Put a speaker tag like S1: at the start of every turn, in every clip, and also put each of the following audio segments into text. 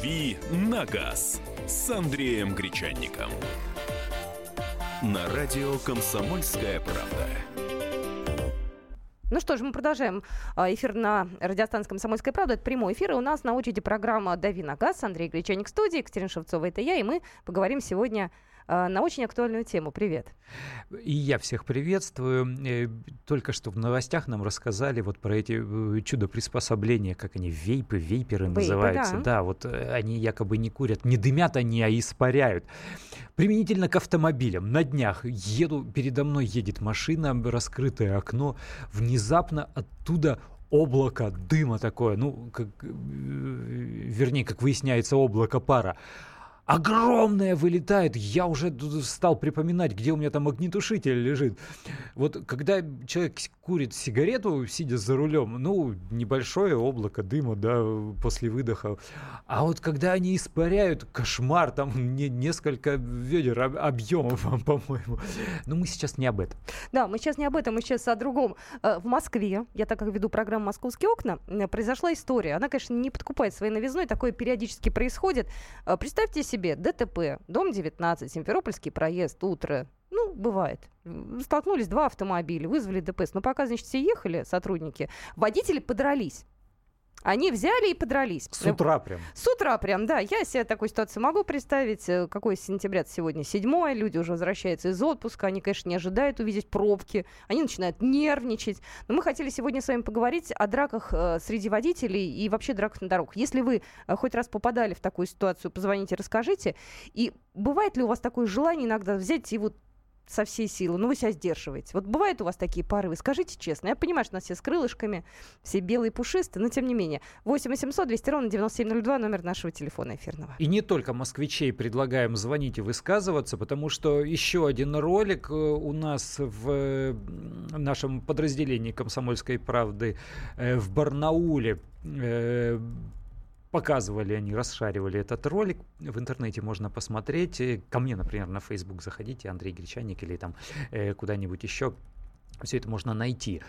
S1: «Дави на газ» с Андреем Гречанником. На радио «Комсомольская правда».
S2: Ну что ж, мы продолжаем а, эфир на радиостанции «Комсомольская правда». Это прямой эфир, и у нас на очереди программа «Дави на газ». Андрей Гречаник в студии, Екатерина Шевцова, это я, и мы поговорим сегодня на очень актуальную тему. Привет.
S3: И я всех приветствую. Э, только что в новостях нам рассказали вот про эти э, чудо-приспособления, как они, вейпы, вейперы Вейпы, называются. Да. да, вот э, они якобы не курят, не дымят они, а испаряют. Применительно к автомобилям. На днях еду, передо мной едет машина, раскрытое окно, внезапно оттуда облако дыма такое, ну, как, вернее, как выясняется, облако пара огромная вылетает. Я уже стал припоминать, где у меня там огнетушитель лежит. Вот когда человек курит сигарету, сидя за рулем, ну, небольшое облако дыма, да, после выдоха. А вот когда они испаряют, кошмар, там не, несколько ведер объемов, по-моему. Но мы сейчас не об этом.
S2: Да, мы сейчас не об этом, мы сейчас о другом. Э, в Москве, я так как веду программу «Московские окна», э, произошла история. Она, конечно, не подкупает своей новизной, такое периодически происходит. Э, представьте себе ДТП, дом 19, Симферопольский проезд, утро. Ну, бывает. Столкнулись два автомобиля, вызвали ДПС. Но пока, значит, все ехали, сотрудники, водители подрались. Они взяли и подрались.
S3: С утра прям.
S2: С утра прям, да. Я себе такую ситуацию могу представить. Э, какой сентября сегодня? Седьмое. Люди уже возвращаются из отпуска. Они, конечно, не ожидают увидеть пробки. Они начинают нервничать. Но мы хотели сегодня с вами поговорить о драках э, среди водителей и вообще драках на дорогах. Если вы э, хоть раз попадали в такую ситуацию, позвоните, расскажите. И бывает ли у вас такое желание иногда взять и вот со всей силы, но вы себя сдерживаете. Вот бывают у вас такие порывы? Скажите честно. Я понимаю, что у нас все с крылышками, все белые пушистые, но тем не менее. 8 800 200 ровно 9702, номер нашего телефона эфирного.
S3: И не только москвичей предлагаем звонить и высказываться, потому что еще один ролик э, у нас в нашем подразделении «Комсомольской правды» э, в Барнауле э, показывали они, расшаривали этот ролик. В интернете можно посмотреть. Э, ко мне, например, на Facebook заходите, Андрей Гречаник или там э, куда-нибудь еще. Все это можно найти.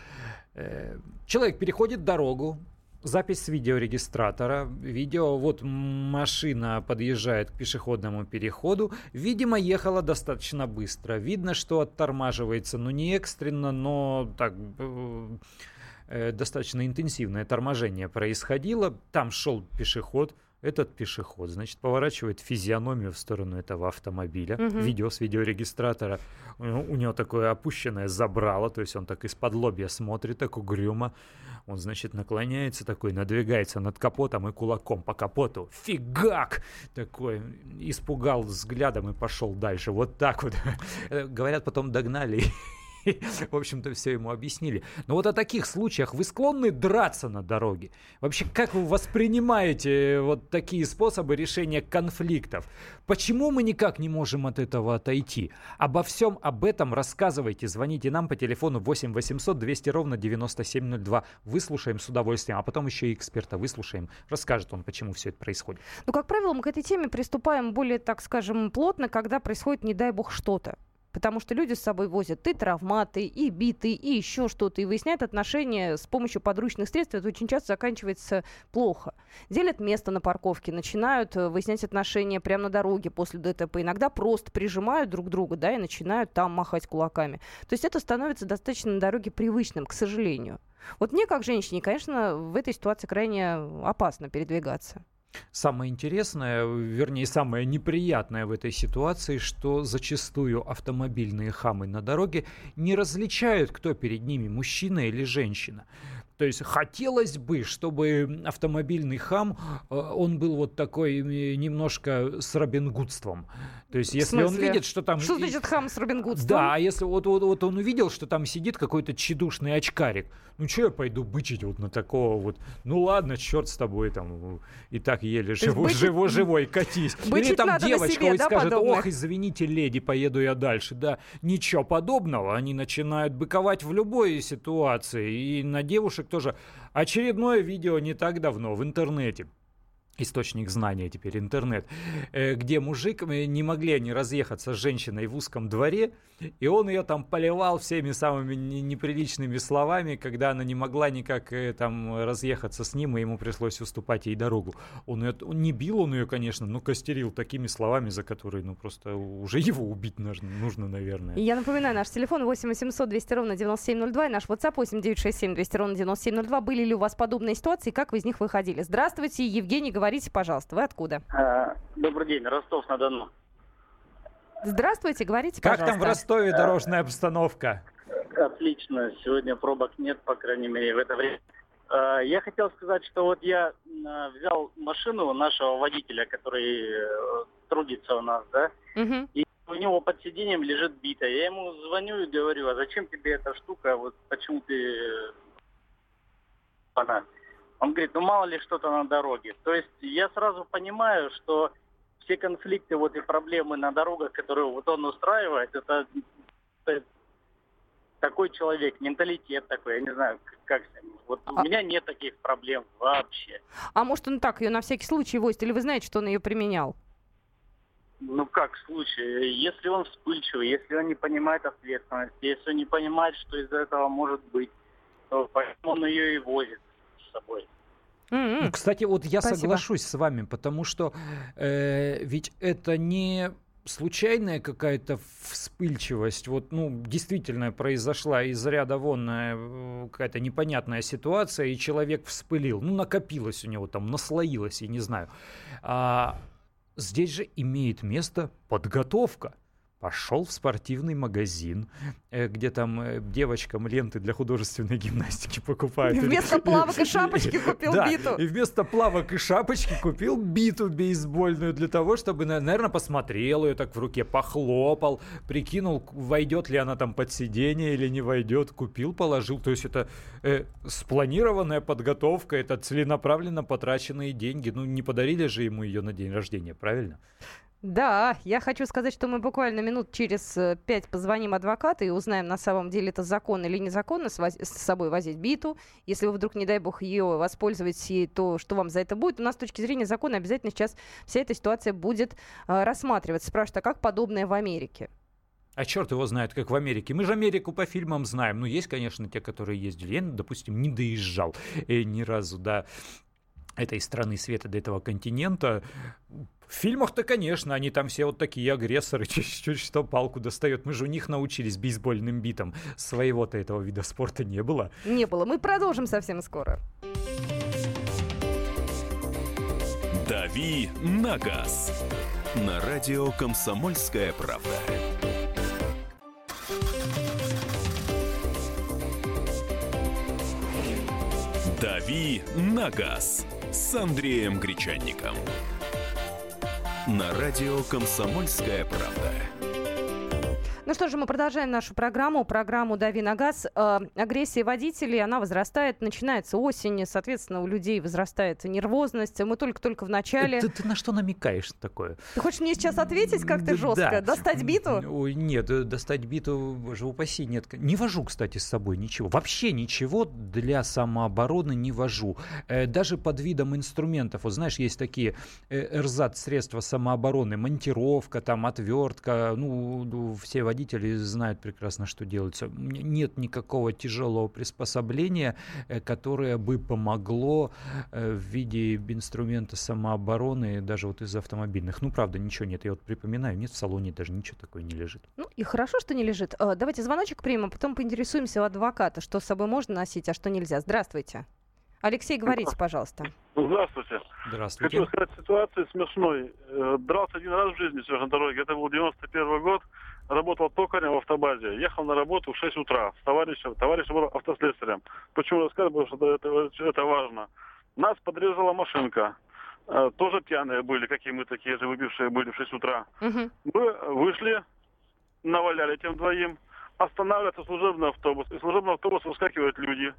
S3: Э, человек переходит дорогу, запись с видеорегистратора. Видео, вот машина подъезжает к пешеходному переходу. Видимо, ехала достаточно быстро. Видно, что оттормаживается, ну не экстренно, но так э, достаточно интенсивное торможение происходило. Там шел пешеход, этот пешеход, значит, поворачивает физиономию в сторону этого автомобиля, угу. видео с видеорегистратора. У, у него такое опущенное забрало, то есть он так из-под лобья смотрит, так угрюмо. Он, значит, наклоняется такой, надвигается над капотом и кулаком по капоту. Фигак! Такой, испугал взглядом и пошел дальше. Вот так вот. Э, говорят, потом догнали в общем-то, все ему объяснили. Но вот о таких случаях вы склонны драться на дороге? Вообще, как вы воспринимаете вот такие способы решения конфликтов? Почему мы никак не можем от этого отойти? Обо всем об этом рассказывайте. Звоните нам по телефону 8 800 200 ровно 9702. Выслушаем с удовольствием, а потом еще и эксперта выслушаем. Расскажет он, почему все это происходит.
S2: Ну, как правило, мы к этой теме приступаем более, так скажем, плотно, когда происходит, не дай бог, что-то. Потому что люди с собой возят и травматы, и биты, и еще что-то. И выясняют отношения с помощью подручных средств. Это очень часто заканчивается плохо. Делят место на парковке, начинают э, выяснять отношения прямо на дороге после ДТП. Иногда просто прижимают друг друга, да, и начинают там махать кулаками. То есть это становится достаточно на дороге привычным, к сожалению. Вот мне, как женщине, конечно, в этой ситуации крайне опасно передвигаться.
S3: Самое интересное, вернее, самое неприятное в этой ситуации, что зачастую автомобильные хамы на дороге не различают, кто перед ними, мужчина или женщина. То есть хотелось бы, чтобы автомобильный хам, э, он был вот такой немножко с робингудством. То есть если он видит, что там...
S2: Что значит хам с робингудством?
S3: Да, а если вот, вот, вот он увидел, что там сидит какой-то чедушный очкарик, ну что я пойду бычить вот на такого вот, ну ладно, черт с тобой там, и так еле живой, бычить... живой, живой, катись. Или там девочка себе, да, скажет, подобных? ох, извините, леди, поеду я дальше. Да, ничего подобного, они начинают быковать в любой ситуации, и на девушек тоже. Очередное видео не так давно в интернете. Источник знания теперь интернет, э, где мужик, э, не могли они разъехаться с женщиной в узком дворе, и он ее там поливал всеми самыми неприличными словами, когда она не могла никак э, там разъехаться с ним, и ему пришлось уступать ей дорогу. Он, ее, он не бил он ее, конечно, но костерил такими словами, за которые, ну, просто уже его убить нужно, нужно наверное.
S2: Я напоминаю, наш телефон 8 800 200 ровно 9702 и наш WhatsApp 8 967 200 ровно 9702. Были ли у вас подобные ситуации, как вы из них выходили? Здравствуйте, Евгений Говорите, пожалуйста, вы откуда?
S4: А, добрый день, Ростов-на-Дону.
S2: Здравствуйте, говорите,
S3: как
S2: пожалуйста.
S3: Как там в Ростове дорожная обстановка?
S4: Отлично, сегодня пробок нет, по крайней мере, в это время. А, я хотел сказать, что вот я взял машину нашего водителя, который э, трудится у нас, да, угу. и у него под сиденьем лежит бита. Я ему звоню и говорю, а зачем тебе эта штука, вот почему ты э, она он говорит, ну мало ли что-то на дороге. То есть я сразу понимаю, что все конфликты вот и проблемы на дорогах, которые вот он устраивает, это, это такой человек, менталитет такой, я не знаю, как с ним. Вот а... у меня нет таких проблем вообще.
S2: А может он так ее на всякий случай возит, или вы знаете, что он ее применял?
S4: Ну как случай? Если он вспыльчивый, если он не понимает ответственности, если он не понимает, что из-за этого может быть, то поэтому он ее и возит с собой.
S3: Mm-hmm. Ну, кстати, вот я Спасибо. соглашусь с вами, потому что э, ведь это не случайная какая-то вспыльчивость, вот, ну, действительно произошла из ряда вон э, какая-то непонятная ситуация, и человек вспылил, ну, накопилось у него там, наслоилось, я не знаю. А здесь же имеет место подготовка пошел в спортивный магазин, э, где там э, девочкам ленты для художественной гимнастики покупают.
S2: И вместо плавок и шапочки купил
S3: да,
S2: биту.
S3: И вместо плавок и шапочки купил биту бейсбольную для того, чтобы, наверное, посмотрел ее так в руке, похлопал, прикинул, войдет ли она там под сиденье или не войдет, купил, положил. То есть это э, спланированная подготовка, это целенаправленно потраченные деньги. Ну, не подарили же ему ее на день рождения, правильно?
S2: Да, я хочу сказать, что мы буквально минут через э, пять позвоним адвокату и узнаем, на самом деле это законно или незаконно с, с собой возить биту. Если вы вдруг, не дай бог, ее воспользуетесь, то что вам за это будет? У нас с точки зрения закона обязательно сейчас вся эта ситуация будет э, рассматриваться. Спрашивают, а как подобное в Америке?
S3: А черт его знает, как в Америке. Мы же Америку по фильмам знаем. Ну, есть, конечно, те, которые ездили. Я, допустим, не доезжал э, ни разу до этой страны света, до этого континента. В фильмах-то, конечно, они там все вот такие агрессоры, чуть-чуть что палку достает. Мы же у них научились бейсбольным битам. Своего-то этого вида спорта не было.
S2: Не было. Мы продолжим совсем скоро.
S1: «Дави на газ» на радио «Комсомольская правда». «Дави на газ» с Андреем Гречанником на радио «Комсомольская правда».
S2: Ну что же, мы продолжаем нашу программу, программу «Дави на газ». Э, агрессия водителей, она возрастает, начинается осень, соответственно, у людей возрастает нервозность. Мы только-только в начале.
S3: Ты, ты на что намекаешь такое?
S2: Ты хочешь мне сейчас ответить как-то жестко? Да. Достать биту?
S3: Ой, нет, э, достать биту, боже упаси, нет. Не вожу, кстати, с собой ничего. Вообще ничего для самообороны не вожу. Э, даже под видом инструментов. Вот знаешь, есть такие э, эрзат средства самообороны, монтировка, там, отвертка, ну, все водители водители знают прекрасно, что делается. Нет никакого тяжелого приспособления, э, которое бы помогло э, в виде инструмента самообороны даже вот из автомобильных. Ну, правда, ничего нет. Я вот припоминаю, нет в салоне даже ничего такое не лежит.
S2: Ну, и хорошо, что не лежит. Э, давайте звоночек примем, а потом поинтересуемся у адвоката, что с собой можно носить, а что нельзя. Здравствуйте. Алексей, говорите, пожалуйста.
S5: Здравствуйте.
S3: Здравствуйте.
S5: Хочу сказать, ситуация смешной. Дрался один раз в жизни на дороге. Это был 91 год работал токарем в автобазе, ехал на работу в 6 утра с товарищем, товарищем был автослесарем. Почему рассказываю, потому что это, это важно. Нас подрезала машинка. Э, тоже пьяные были, какие мы такие же выпившие были в 6 утра. Угу. Мы вышли, наваляли тем двоим, останавливается служебный автобус. Из служебного автобуса выскакивают люди.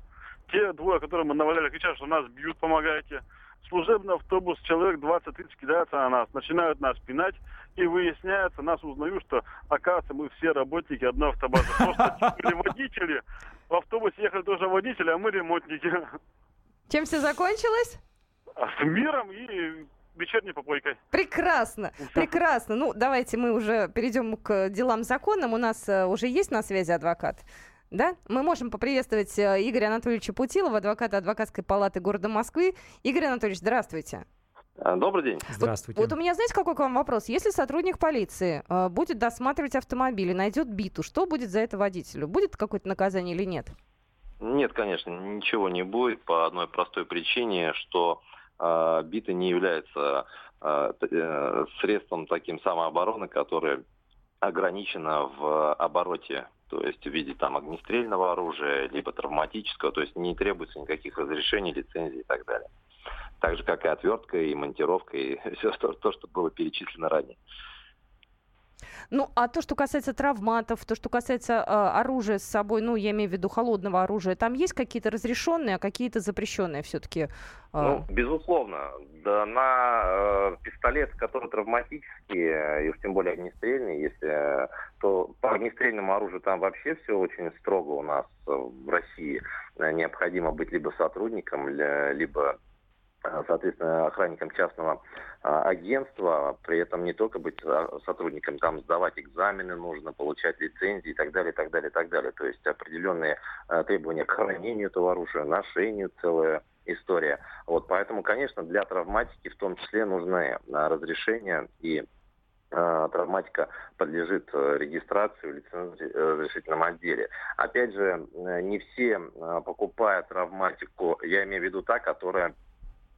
S5: Те двое, которые мы наваляли, кричат, что нас бьют, помогайте служебный автобус, человек 20-30 кидается на нас, начинают нас пинать, и выясняется, нас узнают, что, оказывается, мы все работники одной автобазы. Просто были водители, в автобусе ехали тоже водители, а мы ремонтники.
S2: Чем все закончилось?
S5: А с миром и вечерней попойкой.
S2: Прекрасно, прекрасно. Ну, давайте мы уже перейдем к делам законным. У нас э, уже есть на связи адвокат. Да? Мы можем поприветствовать э, Игоря Анатольевича Путилова, адвоката адвокатской палаты города Москвы. Игорь Анатольевич, здравствуйте.
S6: А, добрый день.
S3: Здравствуйте.
S2: Вот, вот у меня, знаете, какой к вам вопрос? Если сотрудник полиции э, будет досматривать автомобиль и найдет биту, что будет за это водителю? Будет какое-то наказание или нет?
S6: Нет, конечно, ничего не будет по одной простой причине, что э, бита не является э, э, средством таким самообороны, которое ограничено в обороте, то есть в виде там огнестрельного оружия, либо травматического, то есть не требуется никаких разрешений, лицензий и так далее. Так же, как и отвертка, и монтировка, и все то, то что было перечислено ранее.
S2: Ну, а то, что касается травматов, то, что касается э, оружия с собой, ну, я имею в виду холодного оружия, там есть какие-то разрешенные, а какие-то запрещенные все-таки? Э...
S6: Ну, безусловно. Да, на э, пистолет, который травматический, и уж тем более огнестрельный, если, то по огнестрельному оружию там вообще все очень строго у нас в России. Необходимо быть либо сотрудником, либо Э, соответственно, охранником частного а, агентства, при этом не только быть а, сотрудником, там сдавать экзамены нужно, получать лицензии и так далее, и так далее, и так далее. То есть определенные а, требования к хранению этого оружия, ношению, целая история. Вот, поэтому, конечно, для травматики в том числе нужны разрешения и травматика подлежит э, регистрации в лицензионном отделе. Опять же, не все, покупая травматику, я имею в виду та, которая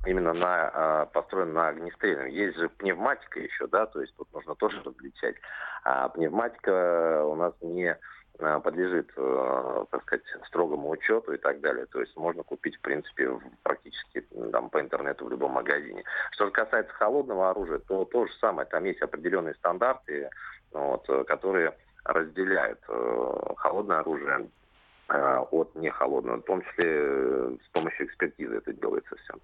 S6: именно на, э, построен на огнестрельном. Есть же пневматика еще, да, то есть тут нужно тоже различать. А пневматика у нас не а, подлежит, э, так сказать, строгому учету и так далее. То есть можно купить, в принципе, практически там, по интернету в любом магазине. Что же касается холодного оружия, то то же самое. Там есть определенные стандарты, вот, которые разделяют э, холодное оружие э, от нехолодного. В том числе э, с помощью экспертизы это делается все.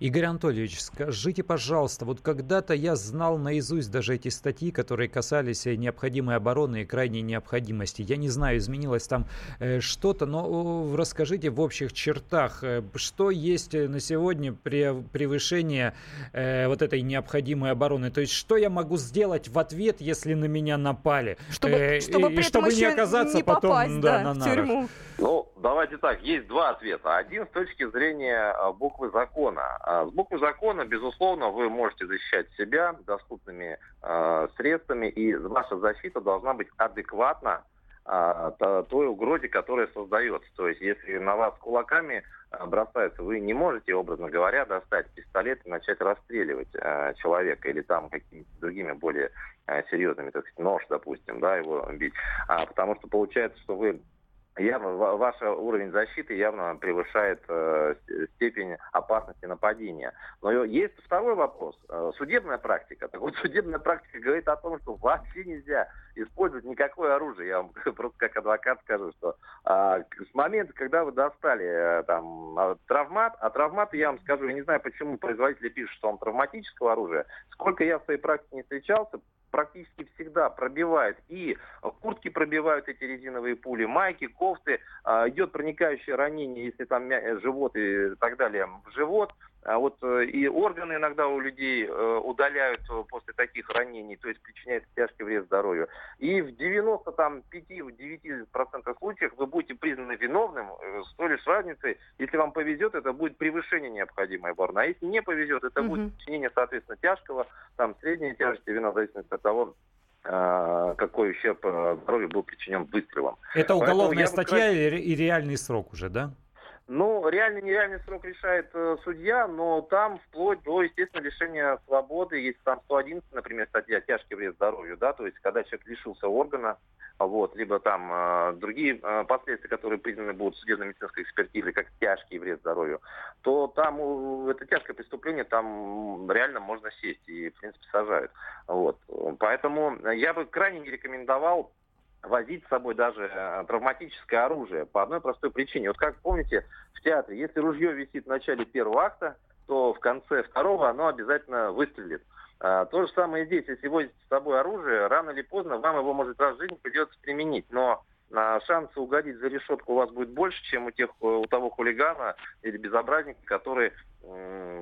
S3: Игорь Анатольевич, скажите, пожалуйста, вот когда-то я знал наизусть даже эти статьи, которые касались э, необходимой обороны и крайней необходимости. Я не знаю, изменилось там э, что-то, но расскажите в общих чертах, э, что есть на сегодня при превышении э, вот этой необходимой обороны. То есть, что я могу сделать в ответ, если на меня напали?
S2: Чтобы, э, чтобы, и, чтобы не оказаться не потом попасть, да, да, на нарах. тюрьму.
S6: Ну, давайте так, есть два ответа. Один с точки зрения а, буквы закона. А, с буквы закона, безусловно, вы можете защищать себя доступными э, средствами, и ваша защита должна быть адекватна э, той угрозе, которая создается. То есть, если на вас кулаками бросаются, вы не можете, образно говоря, достать пистолет и начать расстреливать э, человека или там какими-то другими более э, серьезными, так сказать, нож, допустим, да, его бить. А, потому что получается, что вы явно ваш уровень защиты явно превышает э, степень опасности нападения. Но есть второй вопрос. Э, судебная практика. Так вот, судебная практика говорит о том, что вообще нельзя использовать никакое оружие. Я вам просто как адвокат скажу, что э, с момента, когда вы достали э, там а, травмат, а травмат, я вам скажу, я не знаю, почему производители пишут, что он травматического оружия. Сколько я в своей практике не встречался, практически всегда пробивает. И куртки пробивают эти резиновые пули, майки, кофты. А, идет проникающее ранение, если там живот и так далее, в живот. А вот э, и органы иногда у людей э, удаляют э, после таких ранений, то есть причиняет тяжкий вред здоровью. И в 95-9% случаев вы будете признаны виновным с той лишь разницей, если вам повезет, это будет превышение необходимой обороны. А если не повезет, это угу. будет причинение, соответственно, тяжкого, там средней тяжести вина, в зависимости от того, какой ущерб здоровью был причинен выстрелом.
S3: Это уголовная статья бы... и реальный срок уже, да?
S6: Ну, реальный нереальный срок решает э, судья, но там вплоть до, естественно, лишения свободы, есть там 111, например, статья «Тяжкий вред здоровью», да, то есть когда человек лишился органа, вот, либо там э, другие э, последствия, которые признаны будут судебно-медицинской экспертизой как тяжкий вред здоровью, то там э, это тяжкое преступление, там реально можно сесть и, в принципе, сажают. Вот. Поэтому я бы крайне не рекомендовал возить с собой даже э, травматическое оружие по одной простой причине. Вот как помните в театре, если ружье висит в начале первого акта, то в конце второго оно обязательно выстрелит. А, то же самое здесь. Если возите с собой оружие, рано или поздно вам его может раз в жизни придется применить. Но а, шансы угодить за решетку у вас будет больше, чем у тех, у того хулигана или безобразника, который,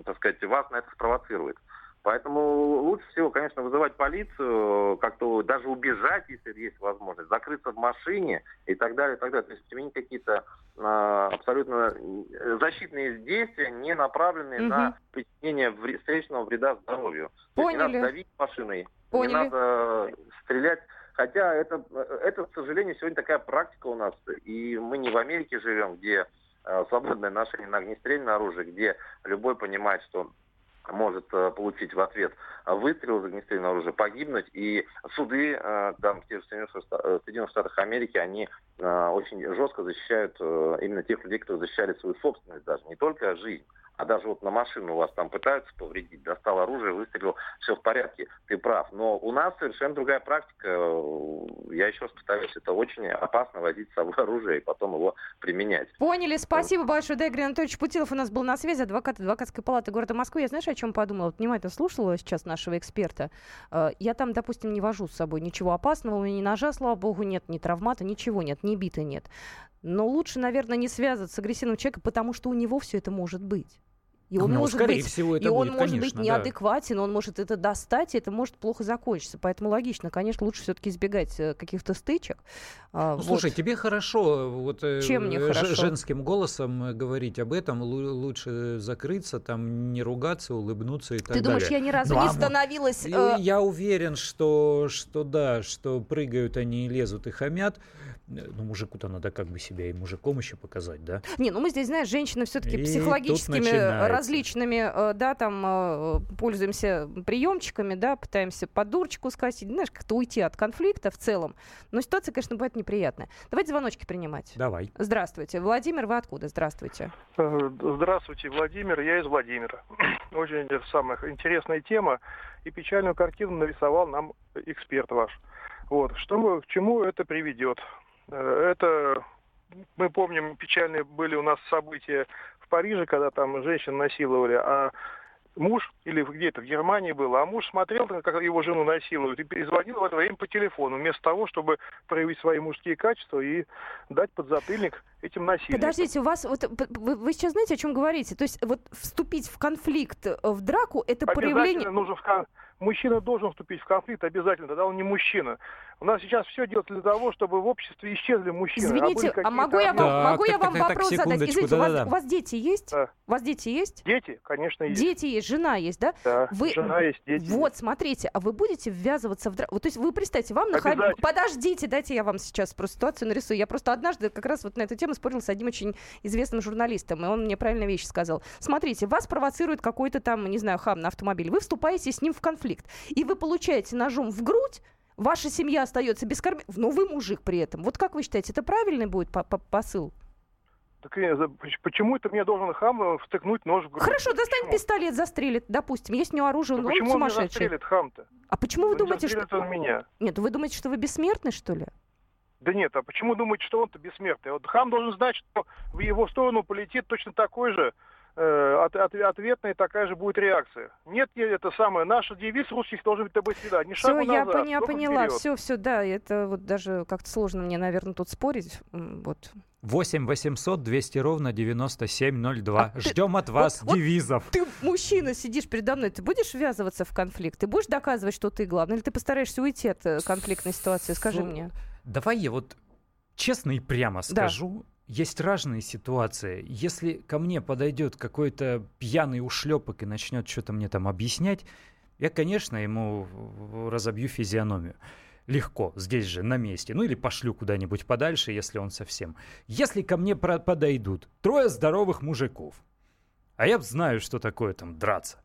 S6: так сказать, вас на это спровоцирует. Поэтому лучше всего, конечно, вызывать полицию, как-то даже убежать, если есть возможность, закрыться в машине и так далее, и так далее. То есть применить какие-то а, абсолютно защитные действия, не направленные угу. на причинение вре- встречного вреда здоровью.
S2: Поняли.
S6: Не надо давить машиной,
S2: Поняли.
S6: не надо стрелять Хотя это, это, к сожалению, сегодня такая практика у нас. И мы не в Америке живем, где э, свободное ношение на огнестрельное оружие, где любой понимает, что может э, получить в ответ выстрел из огнестрельного оружия, погибнуть. И суды э, там, в тех же Соединенных Штатах Америки, они очень жестко защищают именно тех людей, кто защищали свою собственность даже, не только жизнь, а даже вот на машину у вас там пытаются повредить, достал оружие, выстрелил, все в порядке, ты прав. Но у нас совершенно другая практика. Я еще раз повторюсь, это очень опасно возить с собой оружие и потом его применять.
S2: Поняли, спасибо большое. Да, Игорь Анатольевич Путилов у нас был на связи, адвокат адвокатской палаты города Москвы. Я знаешь, о чем подумала? Вот внимательно слушала сейчас нашего эксперта. Э, я там, допустим, не вожу с собой ничего опасного, у меня ни ножа, слава богу, нет, ни травмата, ничего нет, ни биты нет. Но лучше, наверное, не связываться с агрессивным человеком, потому что у него все это может быть. И он
S3: ну,
S2: может
S3: скорее
S2: быть,
S3: всего, это
S2: и он
S3: будет,
S2: может
S3: конечно,
S2: быть неадекватен, да. он может это достать, и это может плохо закончиться. Поэтому логично, конечно, лучше все-таки избегать э, каких-то стычек.
S3: А, ну, вот. Слушай, тебе хорошо вот э,
S2: Чем мне
S3: хорошо? женским голосом э, говорить об этом, лучше закрыться, там не ругаться, улыбнуться и так
S2: Ты
S3: далее.
S2: думаешь, я ни разу ну, не становилась...
S3: Э... Я уверен, что, что да, что прыгают они лезут и хамят. Ну, мужику-то надо как бы себя и мужиком еще показать, да?
S2: Не, ну мы здесь, знаешь, женщины все-таки психологическими различными, э, да, там э, пользуемся приемчиками, да, пытаемся под дурочку скосить, знаешь, как-то уйти от конфликта в целом. Но ситуация, конечно, бывает неприятная. Давайте звоночки принимать.
S3: Давай.
S2: Здравствуйте. Владимир, вы откуда? Здравствуйте.
S7: Э, здравствуйте, Владимир. Я из Владимира. Очень самая интересная тема. И печальную картину нарисовал нам эксперт ваш. Вот. Что, к чему это приведет? Это мы помним, печальные были у нас события в Париже, когда там женщин насиловали, а муж, или где-то в Германии было, а муж смотрел, как его жену насилуют, и перезвонил в это время по телефону, вместо того, чтобы проявить свои мужские качества и дать подзатыльник этим насильникам.
S2: Подождите, у вас, вот, вы, вы сейчас знаете, о чем говорите? То есть вот вступить в конфликт, э, в драку, это проявление...
S7: нужно в мужчина должен вступить в конфликт обязательно, тогда он не мужчина. У нас сейчас все делается для того, чтобы в обществе исчезли мужчины.
S2: Извините, а, а могу я вам, могу я вам так, вопрос так, задать? Извините, да, у, вас,
S3: да.
S2: у вас дети есть?
S7: Да.
S2: У вас дети есть?
S7: Дети, конечно, есть.
S2: Дети есть, жена есть, да?
S7: Да, вы... жена есть, дети
S2: Вот,
S7: есть.
S2: смотрите, а вы будете ввязываться в драку? То есть вы представьте, вам нахали... Подождите, дайте я вам сейчас просто ситуацию нарисую. Я просто однажды как раз вот на эту тему спорила с одним очень известным журналистом, и он мне правильную вещь сказал. Смотрите, вас провоцирует какой-то там, не знаю, хам на автомобиле, вы вступаете с ним в конфликт, и вы получаете ножом в грудь, ваша семья остается без кормежки, но вы мужик при этом. Вот как вы считаете, это правильный будет по -по посыл?
S7: Так почему это мне должен хам э, втыкнуть нож в грудь?
S2: Хорошо, достанет почему? пистолет, застрелит, допустим. Есть у него оружие, он,
S7: почему
S2: он сумасшедший.
S7: он застрелит хам-то?
S2: А почему вы
S7: он
S2: думаете, что...
S7: он меня.
S2: Нет, вы думаете, что вы бессмертный, что ли?
S7: Да нет, а почему думаете, что он-то бессмертный? Вот хам должен знать, что в его сторону полетит точно такой же Э, от, от, ответная такая же будет реакция. Нет, это самое, наш девиз русских должен быть тобой всегда. Не
S2: все,
S7: я,
S2: назад, я поняла, все, все, да, это вот даже как-то сложно мне, наверное, тут спорить, вот.
S3: 8 800 200 ровно 9702. А Ждем ты, от вас вот, девизов.
S2: Вот ты, мужчина, сидишь передо мной, ты будешь ввязываться в конфликт? Ты будешь доказывать, что ты главный? Или ты постараешься уйти от э, конфликтной ситуации? Скажи Су... мне.
S3: Давай я вот честно и прямо скажу. Да есть разные ситуации. Если ко мне подойдет какой-то пьяный ушлепок и начнет что-то мне там объяснять, я, конечно, ему разобью физиономию. Легко, здесь же, на месте. Ну или пошлю куда-нибудь подальше, если он совсем. Если ко мне подойдут трое здоровых мужиков, а я знаю, что такое там драться,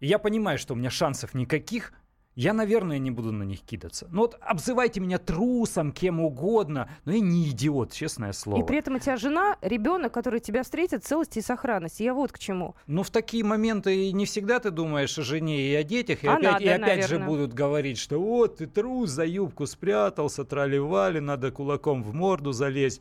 S3: и я понимаю, что у меня шансов никаких, я, наверное, не буду на них кидаться. Ну вот обзывайте меня трусом, кем угодно, но я не идиот, честное слово.
S2: И при этом у тебя жена, ребенок, который тебя встретит в целости и сохранности. Я вот к чему.
S3: Ну в такие моменты не всегда ты думаешь о жене и о детях, и а опять, надо, и опять же будут говорить, что вот ты трус, за юбку спрятался, трали-вали, надо кулаком в морду залезть.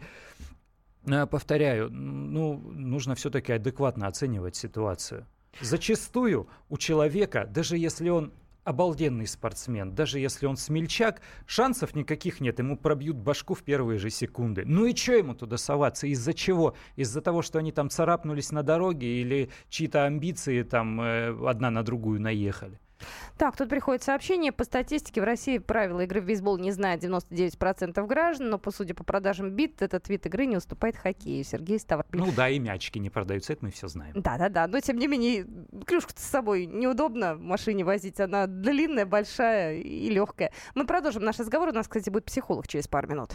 S3: Повторяю, ну, нужно все-таки адекватно оценивать ситуацию. Зачастую у человека, даже если он обалденный спортсмен. Даже если он смельчак, шансов никаких нет. Ему пробьют башку в первые же секунды. Ну и что ему туда соваться? Из-за чего? Из-за того, что они там царапнулись на дороге или чьи-то амбиции там э, одна на другую наехали?
S2: Так, тут приходит сообщение. По статистике в России правила игры в бейсбол не знает 99% граждан, но, по судя по продажам бит, этот вид игры не уступает хоккею. Сергей Ставрополь.
S3: Ну да, и мячики не продаются, это мы все знаем.
S2: Да-да-да, но тем не менее, клюшку с собой неудобно в машине возить. Она длинная, большая и легкая. Мы продолжим наш разговор. У нас, кстати, будет психолог через пару минут.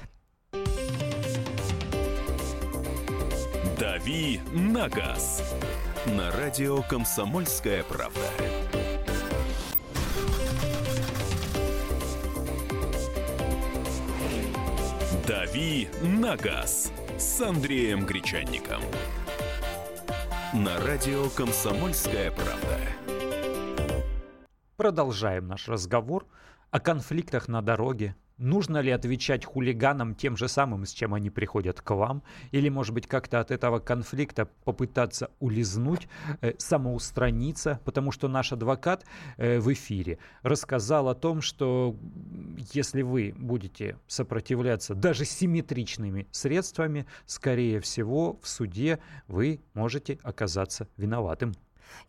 S1: «Дави на газ» на радио «Комсомольская правда». «Дави на газ» с Андреем Гречанником. На радио «Комсомольская правда».
S3: Продолжаем наш разговор о конфликтах на дороге, Нужно ли отвечать хулиганам тем же самым, с чем они приходят к вам? Или, может быть, как-то от этого конфликта попытаться улизнуть, э, самоустраниться? Потому что наш адвокат э, в эфире рассказал о том, что если вы будете сопротивляться даже симметричными средствами, скорее всего, в суде вы можете оказаться виноватым.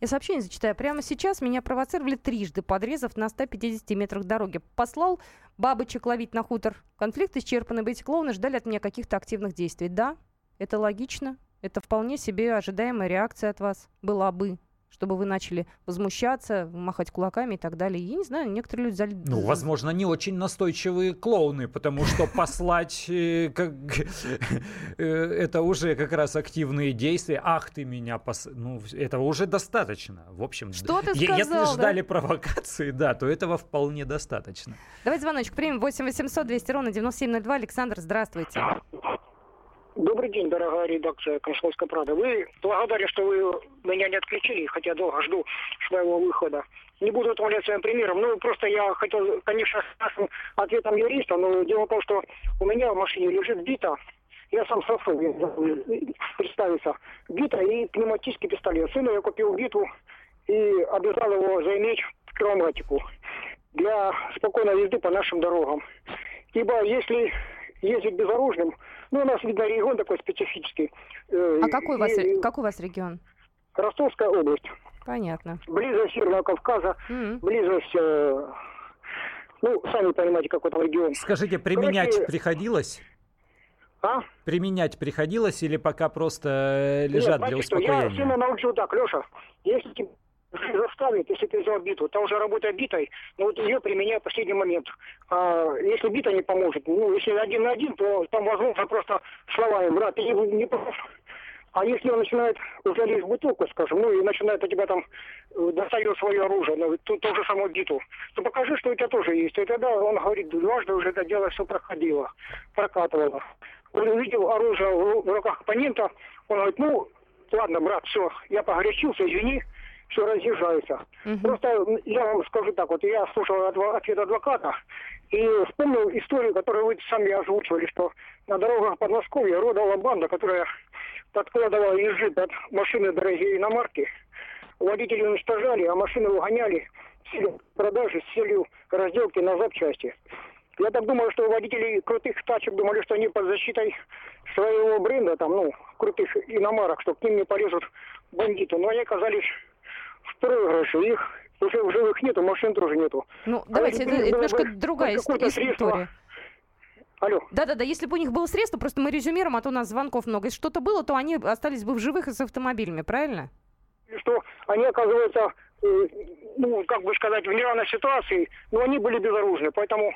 S2: Я сообщение зачитаю. Прямо сейчас меня провоцировали трижды, подрезав на 150 метрах дороги. Послал бабочек ловить на хутор. Конфликт исчерпан, и эти клоуны ждали от меня каких-то активных действий. Да, это логично. Это вполне себе ожидаемая реакция от вас была бы чтобы вы начали возмущаться, махать кулаками и так далее. Я не знаю, некоторые люди... Зали...
S3: Ну, возможно, не очень настойчивые клоуны, потому что послать э, э, это уже как раз активные действия. Ах, ты меня пос... Ну, этого уже достаточно. В общем,
S2: что ты сказал,
S3: если ждали провокации, да, то этого вполне достаточно.
S2: Давайте звоночек примем. 8 800 200 ровно 9702. Александр, здравствуйте.
S8: Добрый день, дорогая редакция «Комсомольской правды». Вы благодарен, что вы меня не отключили, хотя долго жду своего выхода. Не буду утомлять своим примером. Ну, просто я хотел, конечно, с ответом юриста, но дело в том, что у меня в машине лежит бита, я сам сосу, представиться, бита и пневматический пистолет. Сыну я купил биту и обязал его заиметь пневматику для спокойной езды по нашим дорогам. Ибо если ездить безоружным, ну, у нас, видно, регион такой специфический.
S2: Э, а какой, и, у вас, какой у вас регион?
S8: Ростовская область.
S2: Понятно.
S8: Близость Северного Кавказа, mm-hmm. близость... Э, ну, сами понимаете, какой там регион.
S3: Скажите, применять Короче, приходилось?
S8: А?
S3: Применять приходилось или пока просто э, лежат Нет, для успокоения?
S8: Что, я сына научил так, Леша, если заставит, если ты взял биту, там уже работает битой, но вот ее применяю в последний момент. А, если бита не поможет, ну, если один на один, то там возможно просто словами, брат, ты не, не а если он начинает уже лезть в бутылку, скажем, ну и начинает у тебя там э, достает свое оружие, ну, то, то же самое биту, то покажи, что у тебя тоже есть. И тогда он говорит, дважды уже это дело все проходило, прокатывало. Он увидел оружие в руках оппонента, он говорит, ну, ладно, брат, все, я погорячился, извини, все разъезжаются. Угу. Просто я вам скажу так, вот я слушал ответ адвоката и вспомнил историю, которую вы сами озвучивали, что на дорогах Подмосковья родала банда, которая подкладывала ежи под машины дорогие иномарки. Водители уничтожали, а машины угоняли с целью продажи, с целью разделки на запчасти. Я так думаю, что водители крутых тачек думали, что они под защитой своего бренда, там, ну, крутых иномарок, что к ним не полезут бандиты. Но они оказались в проигрыше. Их уже в живых нету, машин тоже нету.
S2: Ну, а давайте, это, это немножко другая история. Средство...
S8: Алло.
S2: Да-да-да, если бы у них было средство, просто мы резюмируем, а то у нас звонков много. Если что-то было, то они остались бы в живых и с автомобилями, правильно?
S8: Что они, оказывается, э, ну, как бы сказать, в неравной ситуации, но они были безоружны, поэтому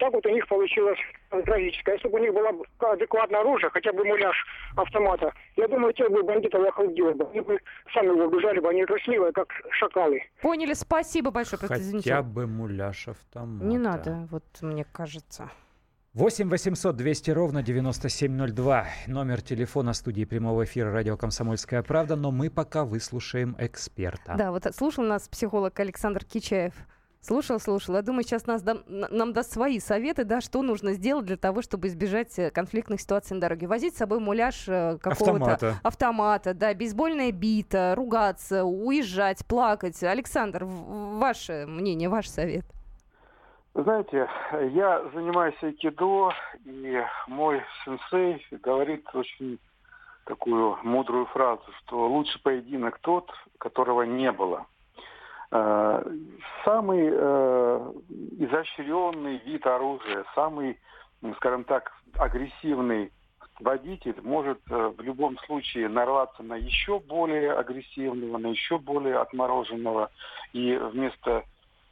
S8: так вот у них получилось трагическое. Если бы у них было адекватное оружие, хотя бы муляж автомата, я думаю, тех бы бандитов охладило бы. Они бы сами убежали бы, они трусливые, как шакалы.
S2: Поняли, спасибо большое.
S3: Хотя извините. бы муляж автомата.
S2: Не надо, вот мне кажется.
S3: 8 800 200 ровно 9702. Номер телефона студии прямого эфира радио «Комсомольская правда». Но мы пока выслушаем эксперта.
S2: Да, вот слушал нас психолог Александр Кичаев. Слушал, слушал. Я думаю, сейчас нас дам, нам даст свои советы, да, что нужно сделать для того, чтобы избежать э, конфликтных ситуаций на дороге. Возить с собой муляж э, какого-то автомата. автомата, да, бейсбольная бита, ругаться, уезжать, плакать. Александр, ваше мнение, ваш совет.
S9: Знаете, я занимаюсь айкидо, и мой сенсей говорит очень такую мудрую фразу, что лучше поединок тот, которого не было. Э, самый э, изощренный вид оружия, самый, скажем так, агрессивный водитель может э, в любом случае нарваться на еще более агрессивного, на еще более отмороженного. И вместо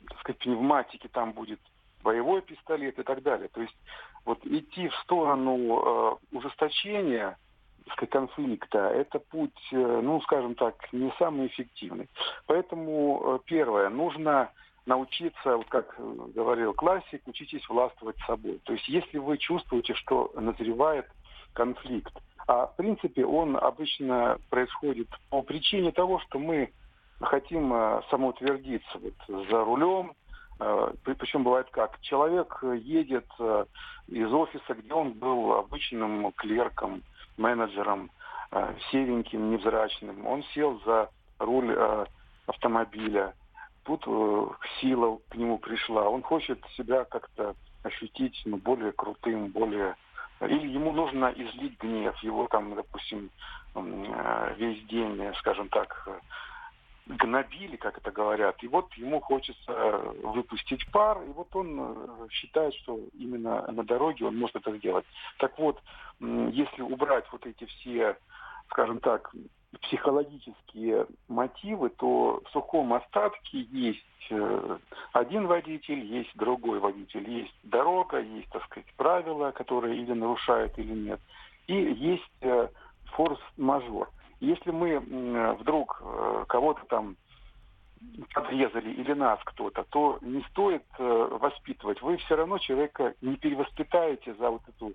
S9: так сказать, пневматики там будет боевой пистолет и так далее. То есть вот идти в сторону э, ужесточения конфликта, это путь, э, ну, скажем так, не самый эффективный. Поэтому, э, первое, нужно научиться, вот как говорил классик, учитесь властвовать собой. То есть если вы чувствуете, что назревает конфликт, а в принципе он обычно происходит по причине того, что мы хотим э, самоутвердиться вот, за рулем, э, причем бывает как. Человек едет э, из офиса, где он был обычным клерком, менеджером, сереньким, невзрачным. Он сел за руль автомобиля. Тут сила к нему пришла. Он хочет себя как-то ощутить ну, более крутым, более... Или ему нужно излить гнев. Его там, допустим, весь день, скажем так, гнобили, как это говорят, и вот ему хочется э, выпустить пар, и вот он э, считает, что именно на дороге он может это сделать. Так вот, если убрать вот эти все, скажем так, психологические мотивы, то в сухом остатке есть э, один водитель, есть другой водитель, есть дорога, есть, так сказать, правила, которые или нарушают, или нет, и есть форс-мажор. Если мы вдруг э, кого-то там подрезали или нас кто-то, то не стоит э, воспитывать. Вы все равно человека не перевоспитаете за вот эту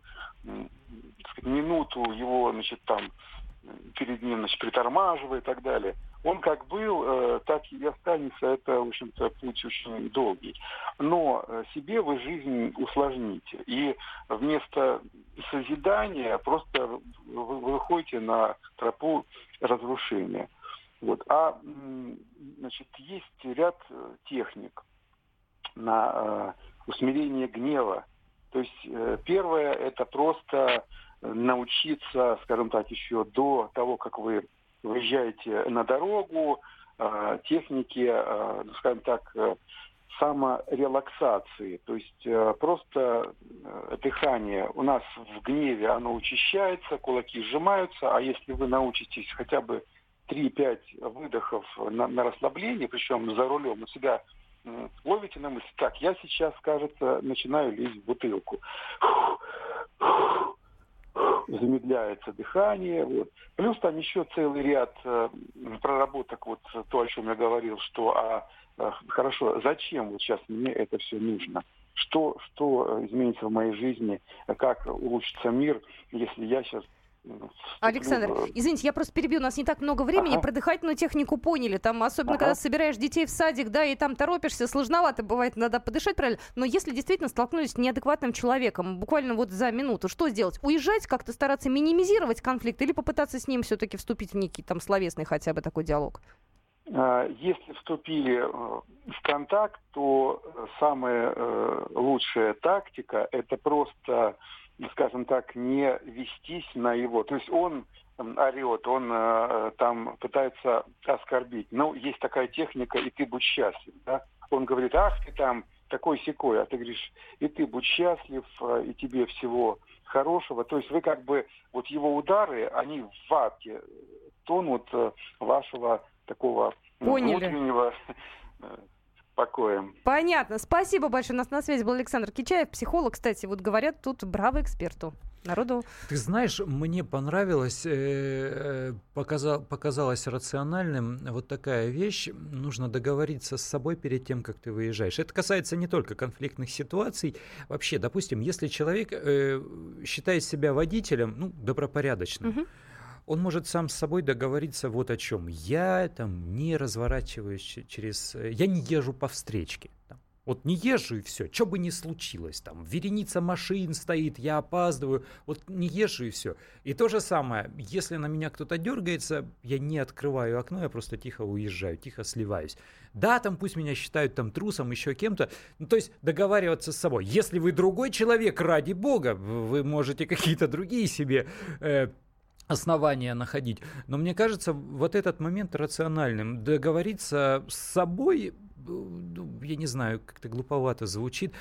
S9: сказать, минуту его, значит, там перед ним, значит, притормаживая и так далее. Он как был, э, так и останется. Это, в общем-то, путь очень долгий. Но э, себе вы жизнь усложните. И вместо созидания просто вы выходите на тропу разрушения. Вот. А значит, есть ряд э, техник на усмирение гнева. То есть первое это просто научиться, скажем так, еще до того, как вы выезжаете на дорогу, э, техники, э, скажем так, э, саморелаксации. То есть просто дыхание у нас в гневе, оно учащается, кулаки сжимаются, а если вы научитесь хотя бы 3-5 выдохов на, на расслабление, причем за рулем, у себя ловите на мысль, так, я сейчас, кажется, начинаю лезть в бутылку. Замедляется дыхание. Вот. Плюс там еще целый ряд э, проработок, вот то, о чем я говорил, что а, э, хорошо, зачем вот сейчас мне это все нужно? Что, что изменится в моей жизни, как улучшится мир, если я сейчас
S2: Александр, извините, я просто перебью, у нас не так много времени, ага. про дыхательную технику поняли, там особенно ага. когда собираешь детей в садик, да, и там торопишься, сложновато бывает, надо подышать правильно, но если действительно столкнулись с неадекватным человеком, буквально вот за минуту, что сделать? Уезжать, как-то стараться минимизировать конфликт или попытаться с ним все-таки вступить в некий там словесный хотя бы такой диалог?
S9: А, если вступили э, в контакт, то самая э, лучшая тактика – это просто скажем так, не вестись на его. То есть он орет, он э, там пытается оскорбить. Ну, есть такая техника, и ты будь счастлив. Да? Он говорит, ах ты там такой секой, а ты говоришь, и ты будь счастлив, э, и тебе всего хорошего. То есть вы как бы, вот его удары, они в ватке тонут э, вашего такого Поняли. внутреннего э, покоем.
S2: Понятно. Спасибо большое. У нас на связи был Александр Кичаев, психолог. Кстати, вот говорят, тут браво эксперту. Народу.
S3: Ты знаешь, мне понравилось, э, показал, показалось рациональным вот такая вещь. Нужно договориться с собой перед тем, как ты выезжаешь. Это касается не только конфликтных ситуаций. Вообще, допустим, если человек э, считает себя водителем, ну, добропорядочным, угу он может сам с собой договориться вот о чем. Я там не разворачиваюсь через... Э, я не езжу по встречке. Там. Вот не езжу и все, что бы ни случилось, там, вереница машин стоит, я опаздываю, вот не езжу и все. И то же самое, если на меня кто-то дергается, я не открываю окно, я просто тихо уезжаю, тихо сливаюсь. Да, там пусть меня считают там трусом, еще кем-то, ну, то есть договариваться с собой. Если вы другой человек, ради бога, вы можете какие-то другие себе э, основания находить. Но мне кажется, вот этот момент рациональным. Договориться с собой, ну, я не знаю, как-то глуповато звучит,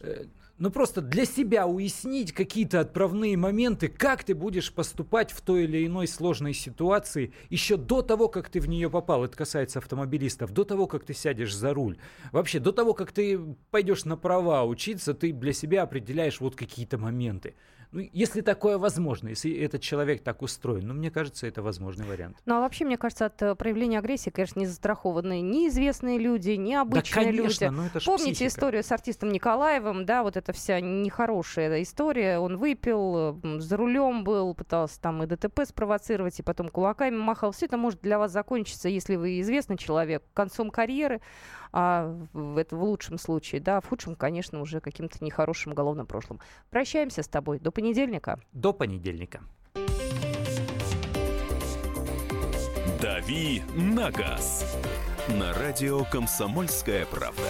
S3: э, ну просто для себя уяснить какие-то отправные моменты, как ты будешь поступать в той или иной сложной ситуации еще до того, как ты в нее попал. Это касается автомобилистов. До того, как ты сядешь за руль. Вообще, до того, как ты пойдешь на права учиться, ты для себя определяешь вот какие-то моменты. Ну, если такое возможно, если этот человек так устроен, ну, мне кажется, это возможный вариант.
S2: Ну, а вообще, мне кажется, от э, проявления агрессии, конечно, не застрахованы ни известные люди, ни обычные
S3: да, конечно,
S2: люди.
S3: Но это
S2: Помните
S3: психика.
S2: историю с артистом Николаевым, да, вот эта вся нехорошая история. Он выпил, за рулем был, пытался там и ДТП спровоцировать, и потом кулаками махал. Все это может для вас закончиться, если вы известный человек, концом карьеры, а это в лучшем случае, да, в худшем, конечно, уже каким-то нехорошим уголовным прошлым. Прощаемся с тобой. До понедельника.
S3: До понедельника.
S1: «Дави на газ» на радио «Комсомольская правда».